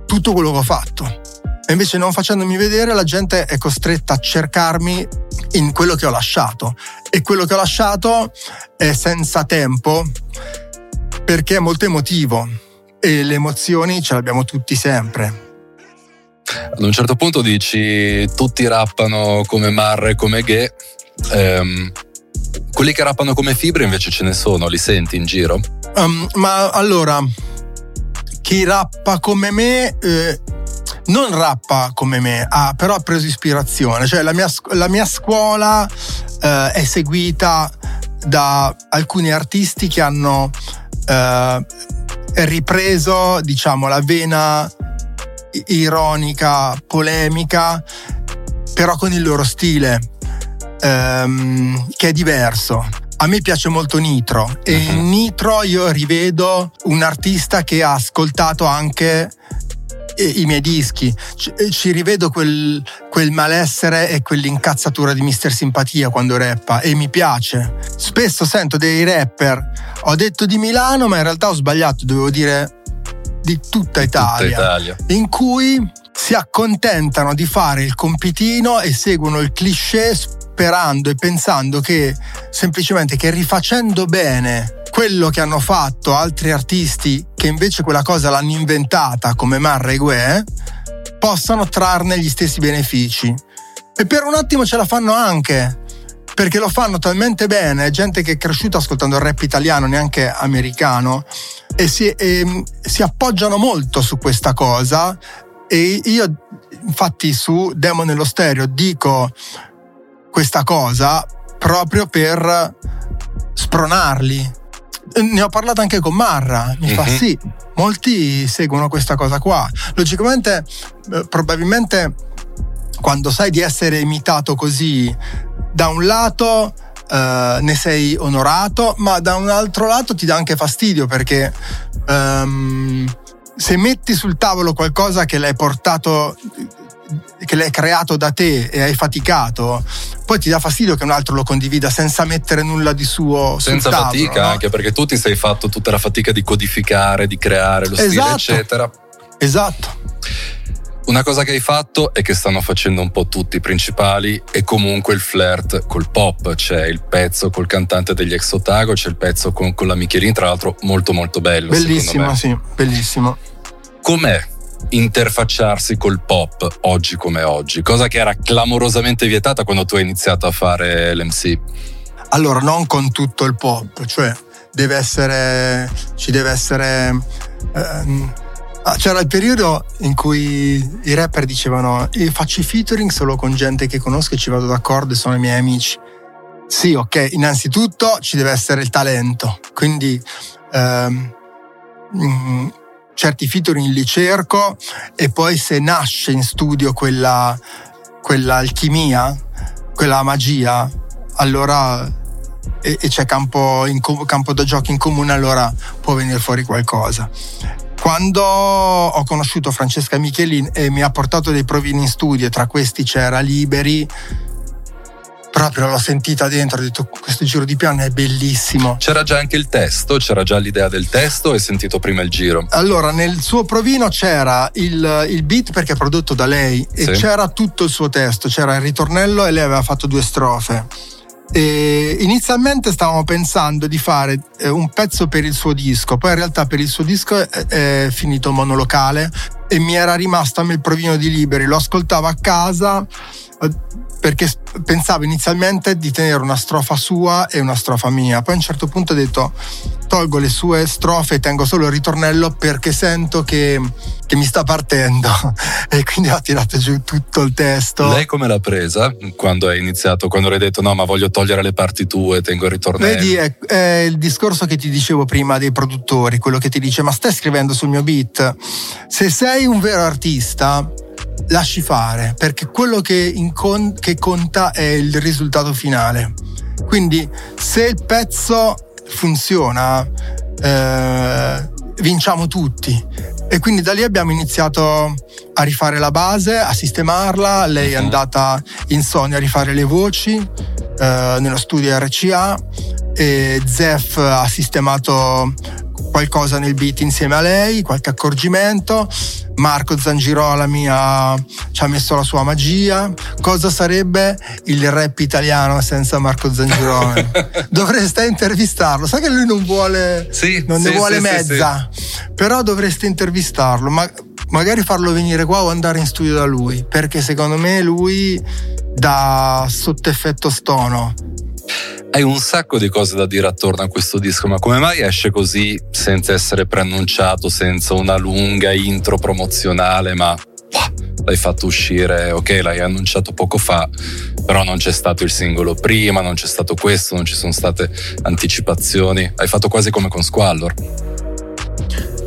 tutto quello che ho fatto. E invece non facendomi vedere la gente è costretta a cercarmi in quello che ho lasciato. E quello che ho lasciato è senza tempo perché è molto emotivo e le emozioni ce le abbiamo tutti sempre. Ad un certo punto dici tutti rappano come Marre come Ghe. Ehm, quelli che rappano come Fibre invece ce ne sono, li senti in giro? Um, ma allora, chi rappa come me eh, non rappa come me, ah, però ha preso ispirazione. Cioè la mia, la mia scuola eh, è seguita da alcuni artisti che hanno eh, ripreso, diciamo, la vena ironica, polemica, però con il loro stile, ehm, che è diverso. A me piace molto Nitro e in Nitro io rivedo un artista che ha ascoltato anche i miei dischi, ci, ci rivedo quel, quel, malessere e quell'incazzatura di Mister Simpatia quando rappa e mi piace. Spesso sento dei rapper, ho detto di Milano ma in realtà ho sbagliato, dovevo dire di tutta Italia, tutta Italia. in cui si accontentano di fare il compitino e seguono il cliché sperando e pensando che semplicemente che rifacendo bene quello che hanno fatto altri artisti che invece quella cosa l'hanno inventata come Marra e Gue possano trarne gli stessi benefici. E per un attimo ce la fanno anche, perché lo fanno talmente bene, gente che è cresciuta ascoltando il rap italiano, neanche americano, e si, e, si appoggiano molto su questa cosa. E io, infatti, su Demo nello stereo dico questa cosa proprio per spronarli. Ne ho parlato anche con Marra, mi fa Mhm. sì, molti seguono questa cosa qua. Logicamente, eh, probabilmente quando sai di essere imitato così, da un lato eh, ne sei onorato, ma da un altro lato ti dà anche fastidio perché ehm, se metti sul tavolo qualcosa che l'hai portato che l'hai creato da te e hai faticato, poi ti dà fastidio che un altro lo condivida senza mettere nulla di suo Senza tavolo, fatica, no? anche perché tu ti sei fatto tutta la fatica di codificare, di creare lo stile, Esatto. eccetera. Esatto. Una cosa che hai fatto e che stanno facendo un po' tutti i principali è comunque il flirt col pop. C'è il pezzo col cantante degli ex Otago, c'è il pezzo con, con la Michelin, tra l'altro molto molto bello. Bellissimo, sì, bellissimo. Com'è interfacciarsi col pop oggi come oggi? Cosa che era clamorosamente vietata quando tu hai iniziato a fare l'MC. Allora, non con tutto il pop, cioè deve essere, ci deve essere... ehm, ah, c'era il periodo in cui i rapper dicevano io faccio i featuring solo con gente che conosco e ci vado d'accordo e sono i miei amici. Sì, ok, innanzitutto ci deve essere il talento, quindi ehm, mm, certi featuring li cerco e poi se nasce in studio quella, quella alchimia, quella magia, allora e, e c'è campo, in campo da gioco in comune, allora può venire fuori qualcosa. Quando ho conosciuto Francesca Michelin e mi ha portato dei provini in studio, tra questi c'era Liberi, proprio l'ho sentita dentro, ho detto questo giro di piano è bellissimo. C'era già anche il testo, c'era già l'idea del testo, hai sentito prima il giro. Allora, nel suo provino c'era il, il beat perché è prodotto da lei e Sì. c'era tutto il suo testo, c'era il ritornello e lei aveva fatto due strofe. E inizialmente stavamo pensando di fare eh, un pezzo per il suo disco, poi in realtà per il suo disco è, è finito monolocale e mi era rimasto a me il provino di Liberi, lo ascoltavo a casa perché pensavo inizialmente di tenere una strofa sua e una strofa mia, poi a un certo punto ho detto tolgo le sue strofe e tengo solo il ritornello perché sento che, che mi sta partendo e quindi ho tirato giù tutto il testo. Lei come l'ha presa quando hai iniziato, quando hai detto no ma voglio togliere le parti tue, tengo il ritornello? Vedi, è, è il discorso che ti dicevo prima dei produttori, quello che ti dice ma stai scrivendo sul mio beat. Se sei un vero artista, lasci fare, perché quello che, incon- che conta è il risultato finale. Quindi se il pezzo funziona, eh, vinciamo tutti. E quindi da lì abbiamo iniziato a rifare la base, a sistemarla. Lei è Mhm. andata in Sony a rifare le voci eh, nello studio RCA e Zef ha sistemato qualcosa nel beat insieme a lei, qualche accorgimento. Marco Zangirola mi ha, ci ha messo la sua magia. Cosa sarebbe il rap italiano senza Marco Zangirola? Dovreste intervistarlo. Sai che lui non vuole, Sì, non ne sì, vuole sì, mezza, però dovreste intervistarlo. Ma magari farlo venire qua o andare in studio da lui, perché secondo me lui dà sotto effetto stono. Hai un sacco di cose da dire attorno a questo disco, ma come mai esce così senza essere preannunciato, senza una lunga intro promozionale, ma l'hai fatto uscire, ok, l'hai annunciato poco fa, però non c'è stato il singolo prima, non c'è stato questo, non ci sono state anticipazioni, hai fatto quasi come con Squallor.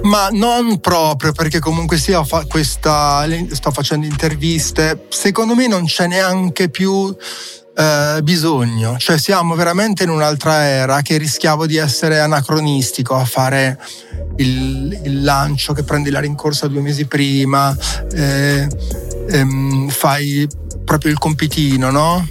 Ma non proprio perché comunque sia fa questa, sto facendo interviste, secondo me non c'è neanche più eh, bisogno, cioè siamo veramente in un'altra era che rischiavo di essere anacronistico a fare il, il lancio che prendi la rincorsa due mesi prima, eh, ehm, fai proprio il compitino, no?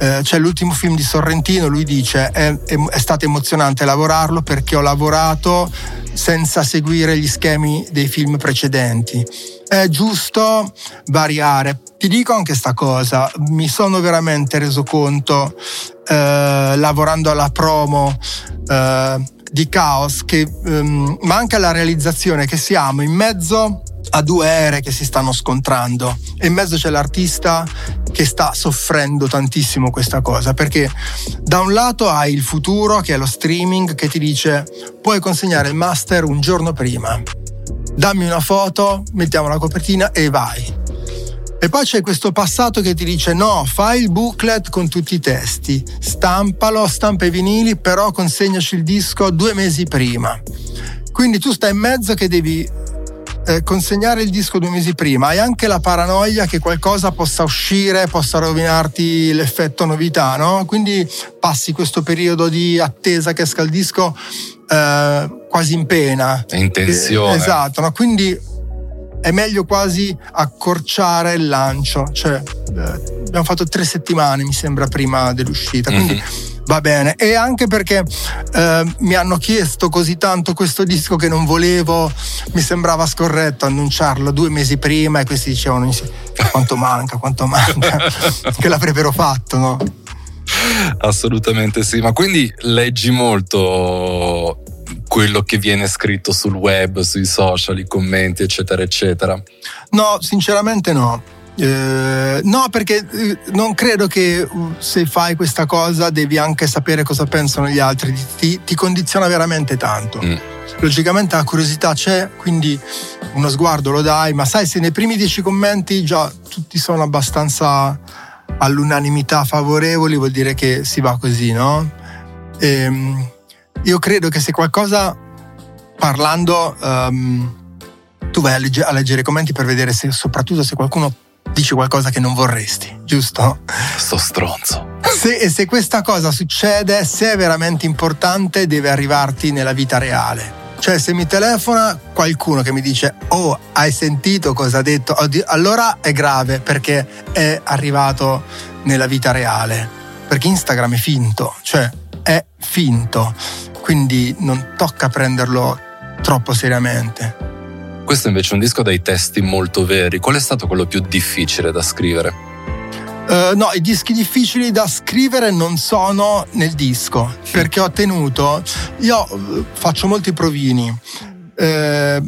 Eh, c'è l'ultimo film di Sorrentino, lui dice è, è, è stato emozionante lavorarlo perché ho lavorato senza seguire gli schemi dei film precedenti. È giusto variare. Ti dico anche sta cosa, mi sono veramente reso conto eh, lavorando alla promo eh, di Caos che ehm, manca la realizzazione che siamo in mezzo a due ere che si stanno scontrando. E in mezzo c'è l'artista che sta soffrendo tantissimo questa cosa perché da un lato hai il futuro che è lo streaming che ti dice puoi consegnare il master un giorno prima dammi una foto mettiamo la copertina e vai E poi c'è questo passato che ti dice no, fai il booklet con tutti i testi, stampalo, stampa i vinili, però consegnaci il disco due mesi prima. Quindi tu stai in mezzo che devi eh, consegnare il disco due mesi prima, hai anche la paranoia che qualcosa possa uscire, possa rovinarti l'effetto novità, no? Quindi passi questo periodo di attesa che esca il disco eh, quasi in pena. In tensione. Eh, esatto, no? Quindi è meglio quasi accorciare il lancio, cioè eh, abbiamo fatto tre settimane mi sembra prima dell'uscita, quindi mm-hmm va bene. E anche perché eh, mi hanno chiesto così tanto questo disco che non volevo, mi sembrava scorretto annunciarlo due mesi prima e questi dicevano quanto manca, quanto manca, che l'avrebbero fatto, no? Assolutamente sì, ma quindi leggi molto quello che viene scritto sul web, sui social, i commenti, eccetera, eccetera? No, sinceramente no. Eh, no, perché eh, non credo che uh, se fai questa cosa devi anche sapere cosa pensano gli altri, ti, ti condiziona veramente tanto. Mm. Logicamente la curiosità c'è, quindi uno sguardo lo dai, ma sai se nei primi dieci commenti già tutti sono abbastanza all'unanimità favorevoli, vuol dire che si va così, no? E, ehm, io credo che se qualcosa parlando um, tu vai a, legge- a leggere i commenti per vedere se soprattutto se qualcuno dici qualcosa che non vorresti, giusto? Sto stronzo. Se, e se questa cosa succede, se è veramente importante, deve arrivarti nella vita reale. Cioè, se mi telefona qualcuno che mi dice, oh, hai sentito cosa ha detto, allora è grave perché è arrivato nella vita reale. Perché Instagram è finto, cioè è finto. Quindi non tocca prenderlo troppo seriamente. Questo invece è un disco dai testi molto veri. Qual è stato quello più difficile da scrivere? Uh, no, i dischi difficili da scrivere non sono nel disco, perché ho tenuto, io eh, faccio molti provini, eh,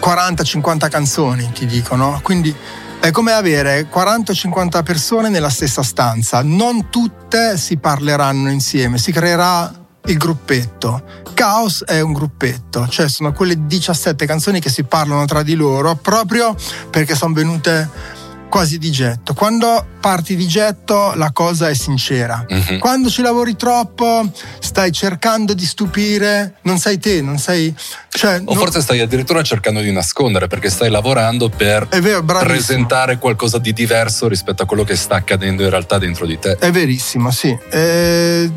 40-50 canzoni ti dicono, quindi è come avere 40-50 persone nella stessa stanza, non tutte si parleranno insieme, si creerà il gruppetto. Chaos è un gruppetto, cioè sono quelle 17 canzoni che si parlano tra di loro proprio perché sono venute quasi di getto. Quando parti di getto la cosa è sincera. Uh-huh. Quando ci lavori troppo stai cercando di stupire, non sei te, non sei... Cioè, o non... forse stai addirittura cercando di nascondere perché stai lavorando per vero, presentare qualcosa di diverso rispetto a quello che sta accadendo in realtà dentro di te. È verissimo, sì. Eh,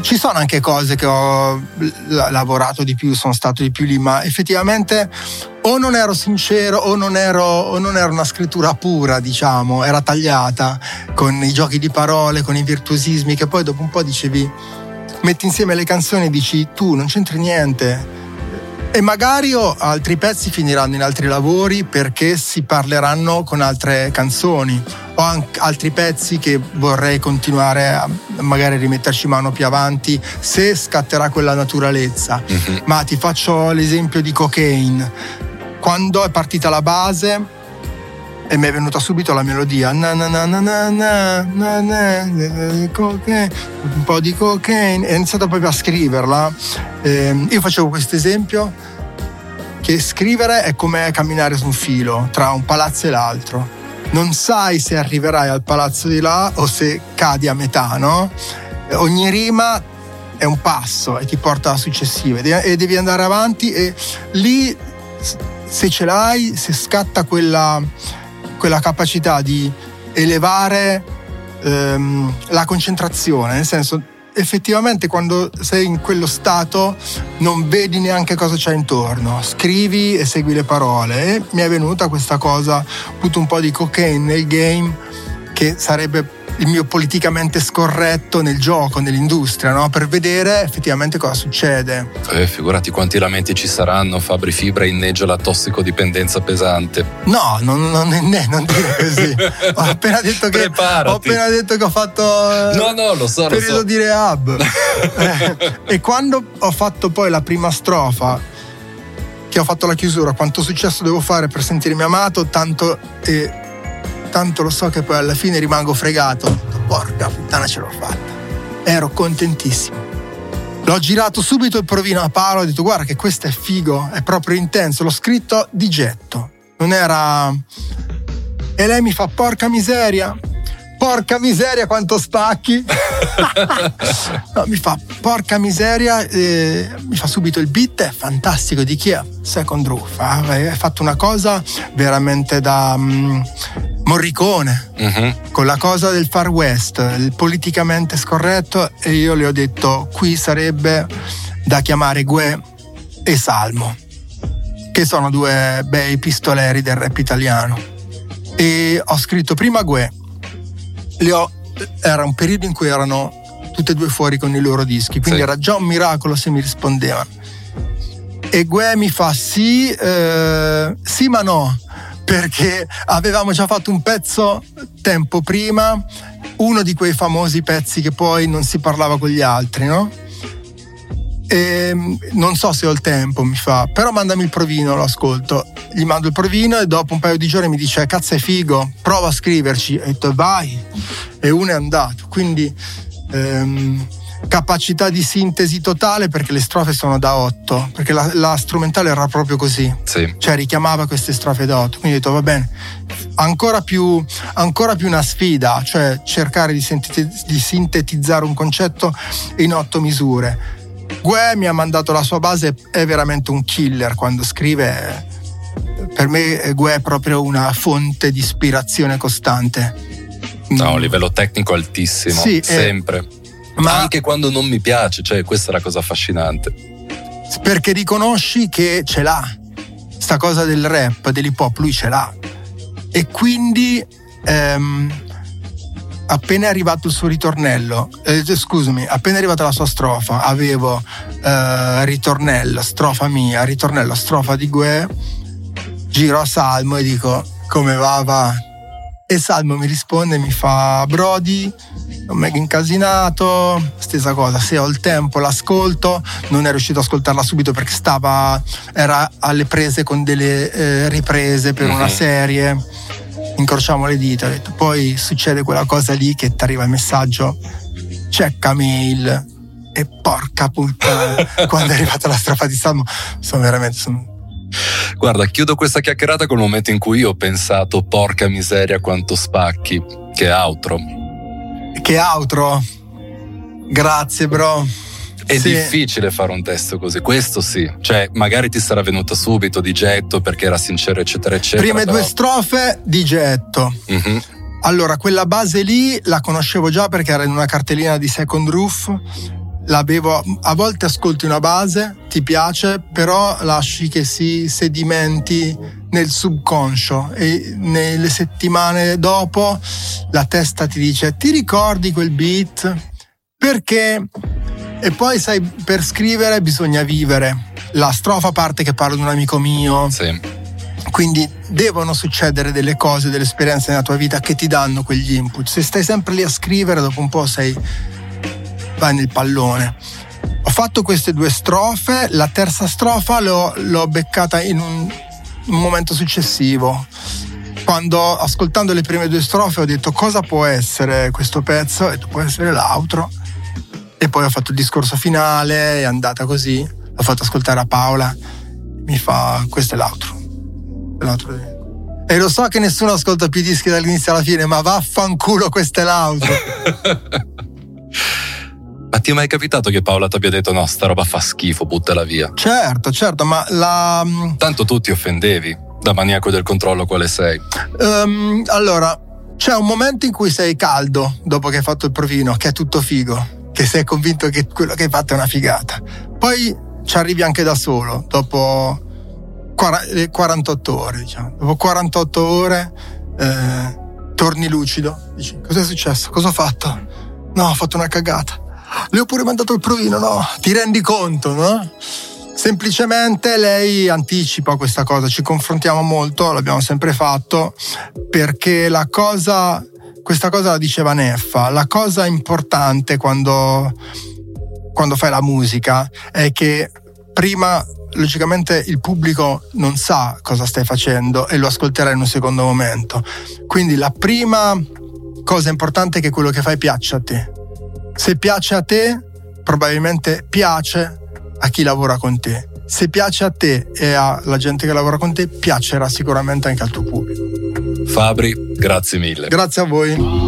ci sono anche cose che ho lavorato di più, sono stato di più lì, ma effettivamente o non ero sincero o non, ero, o non era una scrittura pura, diciamo, era tagliata con i giochi di parole, con i virtuosismi, che poi dopo un po' dicevi, metti insieme le canzoni e dici tu non c'entri niente. E magari altri pezzi finiranno in altri lavori perché si parleranno con altre canzoni ho anche altri pezzi che vorrei continuare a magari rimetterci mano più avanti se scatterà quella naturalezza. Mm-hmm. Ma ti faccio l'esempio di Cocaine. Quando è partita la base e mi è venuta subito la melodia. Na na na na na na na na un po' di cocaine. E ho iniziato proprio a scriverla. Eh, io facevo questo esempio che scrivere è come camminare su un filo tra un palazzo e l'altro. Non sai se arriverai al palazzo di là o se cadi a metà, no? Ogni rima è un passo e ti porta alla successiva e devi andare avanti e lì se ce l'hai, se scatta quella, quella capacità di elevare ehm, la concentrazione, nel senso effettivamente quando sei in quello stato non vedi neanche cosa c'è intorno, scrivi e segui le parole. E mi è venuta questa cosa, appunto un po' di cocaine nel game che sarebbe il mio politicamente scorretto nel gioco, nell'industria, no? per vedere effettivamente cosa succede. Eh, figurati quanti lamenti ci saranno, Fabri Fibra inneggia la tossicodipendenza pesante. No, non, non, non, non dire così. ho, appena detto che, ho appena detto che ho fatto no, no, lo so, periodo lo so. di rehab. eh, e quando ho fatto poi la prima strofa, che ho fatto la chiusura, quanto successo devo fare per sentirmi amato, tanto... Eh, tanto lo so che poi alla fine rimango fregato. Porca puttana ce l'ho fatta. Ero contentissimo. L'ho girato subito il provino a Paolo, ho detto guarda che questo è figo, è proprio intenso, l'ho scritto di getto. Non era E lei mi fa porca miseria, porca miseria quanto spacchi. no, mi fa porca miseria, eh, mi fa subito il beat, è fantastico, di chi è? Second Roof, hai fatto una cosa veramente da um, Morricone, uh-huh. con la cosa del Far West, il politicamente scorretto e io le ho detto qui sarebbe da chiamare Gue e Salmo, che sono due bei pistoleri del rap italiano. E ho scritto prima Gue ho, era un periodo in cui erano tutte e due fuori con i loro dischi, quindi sì. era già un miracolo se mi rispondevano. E Gue mi fa sì, eh, sì ma no, perché avevamo già fatto un pezzo tempo prima, uno di quei famosi pezzi che poi non si parlava con gli altri, no? E ehm, non so se ho il tempo, mi fa, però mandami il provino, lo ascolto. Gli mando il provino e dopo un paio di giorni mi dice: Cazzo, è figo, prova a scriverci. E ho detto: Vai, e uno è andato. Quindi. Ehm, capacità di sintesi totale perché le strofe sono da 8 perché la, la strumentale era proprio così sì. cioè richiamava queste strofe da 8 quindi ho detto va bene ancora più, ancora più una sfida cioè cercare di, sintetiz- di sintetizzare un concetto in 8 misure Gue mi ha mandato la sua base, è veramente un killer quando scrive. Per me Gue è proprio una fonte di ispirazione costante. No, un livello tecnico altissimo, sì, sempre. Ma anche quando non mi piace, cioè questa è la cosa affascinante. Perché riconosci che ce l'ha. Sta cosa del rap, dell'hip hop, lui ce l'ha. E quindi ehm, appena è arrivato il suo ritornello, eh, scusami, appena è arrivata la sua strofa, avevo eh, ritornello, strofa mia, ritornello, strofa di Gue, giro a Salmo e dico come va va. E Salmo mi risponde e mi fa Brody, un mega incasinato, stessa cosa, se ho il tempo l'ascolto, non è riuscito ad ascoltarla subito perché stava, era alle prese con delle eh, riprese per mm-hmm. una mhm. serie incrociamo le dita, detto, poi succede quella cosa lì che ti arriva il messaggio, checca mail e porca puttana, quando è arrivata la strofa di Salmo, sono veramente... Sono... Guarda, chiudo questa chiacchierata col momento in cui io ho pensato, porca miseria quanto spacchi, che outro. Che outro? Grazie bro. È sì. difficile fare un testo così, questo sì. Cioè, magari ti sarà venuto subito di getto perché era sincero, eccetera, eccetera. Prime però... due strofe di getto. Mm-hmm. Allora, quella base lì la conoscevo già perché era in una cartellina di Second Roof. L'avevo, a volte ascolti una base, ti piace, però lasci che si sedimenti nel subconscio e nelle settimane dopo la testa ti dice ti ricordi quel beat? Perché e poi, sai, per scrivere bisogna vivere. La strofa parte che parlo di un amico mio. Sì. Quindi devono succedere delle cose, delle esperienze nella tua vita che ti danno quegli input. Se stai sempre lì a scrivere, dopo un po' sei. Vai nel pallone. Ho fatto queste due strofe, la terza strofa l'ho, l'ho beccata in un, un momento successivo quando ascoltando le prime due strofe ho detto cosa può essere questo pezzo e può essere l'outro e poi ho fatto il discorso finale, è andata così. L'ho fatto ascoltare a Paola. Mi fa: Questo è l'altro. L'altro. E lo so che nessuno ascolta più dischi dall'inizio alla fine, ma vaffanculo, questo è l'altro. Ma ti è mai capitato che Paola ti abbia detto no, sta roba fa schifo, buttala via? Certo, certo, ma la... Mm, Tanto tu ti offendevi, da maniaco del controllo quale sei. Um, allora, c'è un momento in cui sei caldo dopo che hai fatto il provino, che è tutto figo che sei convinto che quello che hai fatto è una figata. Poi ci arrivi anche da solo, dopo 48 eh, ore, diciamo. Dopo 48 ore eh, torni lucido, dici cos'è successo? Cosa ho fatto? No, ho fatto una cagata. Le ho pure mandato il provino, no? Ti rendi conto, no? Semplicemente lei anticipa questa cosa, ci confrontiamo molto, l'abbiamo sempre fatto, perché la cosa questa cosa la diceva Neffa, la cosa importante quando, quando fai la musica è che prima logicamente il pubblico non sa cosa stai facendo e lo ascolterà in un secondo momento. Quindi la prima cosa importante è che quello che fai piaccia a te. Se piace a te, probabilmente piace a chi lavora con te. Se piace a te e alla gente che lavora con te, piacerà sicuramente anche al tuo pubblico. Fabri, grazie mille. Grazie a voi.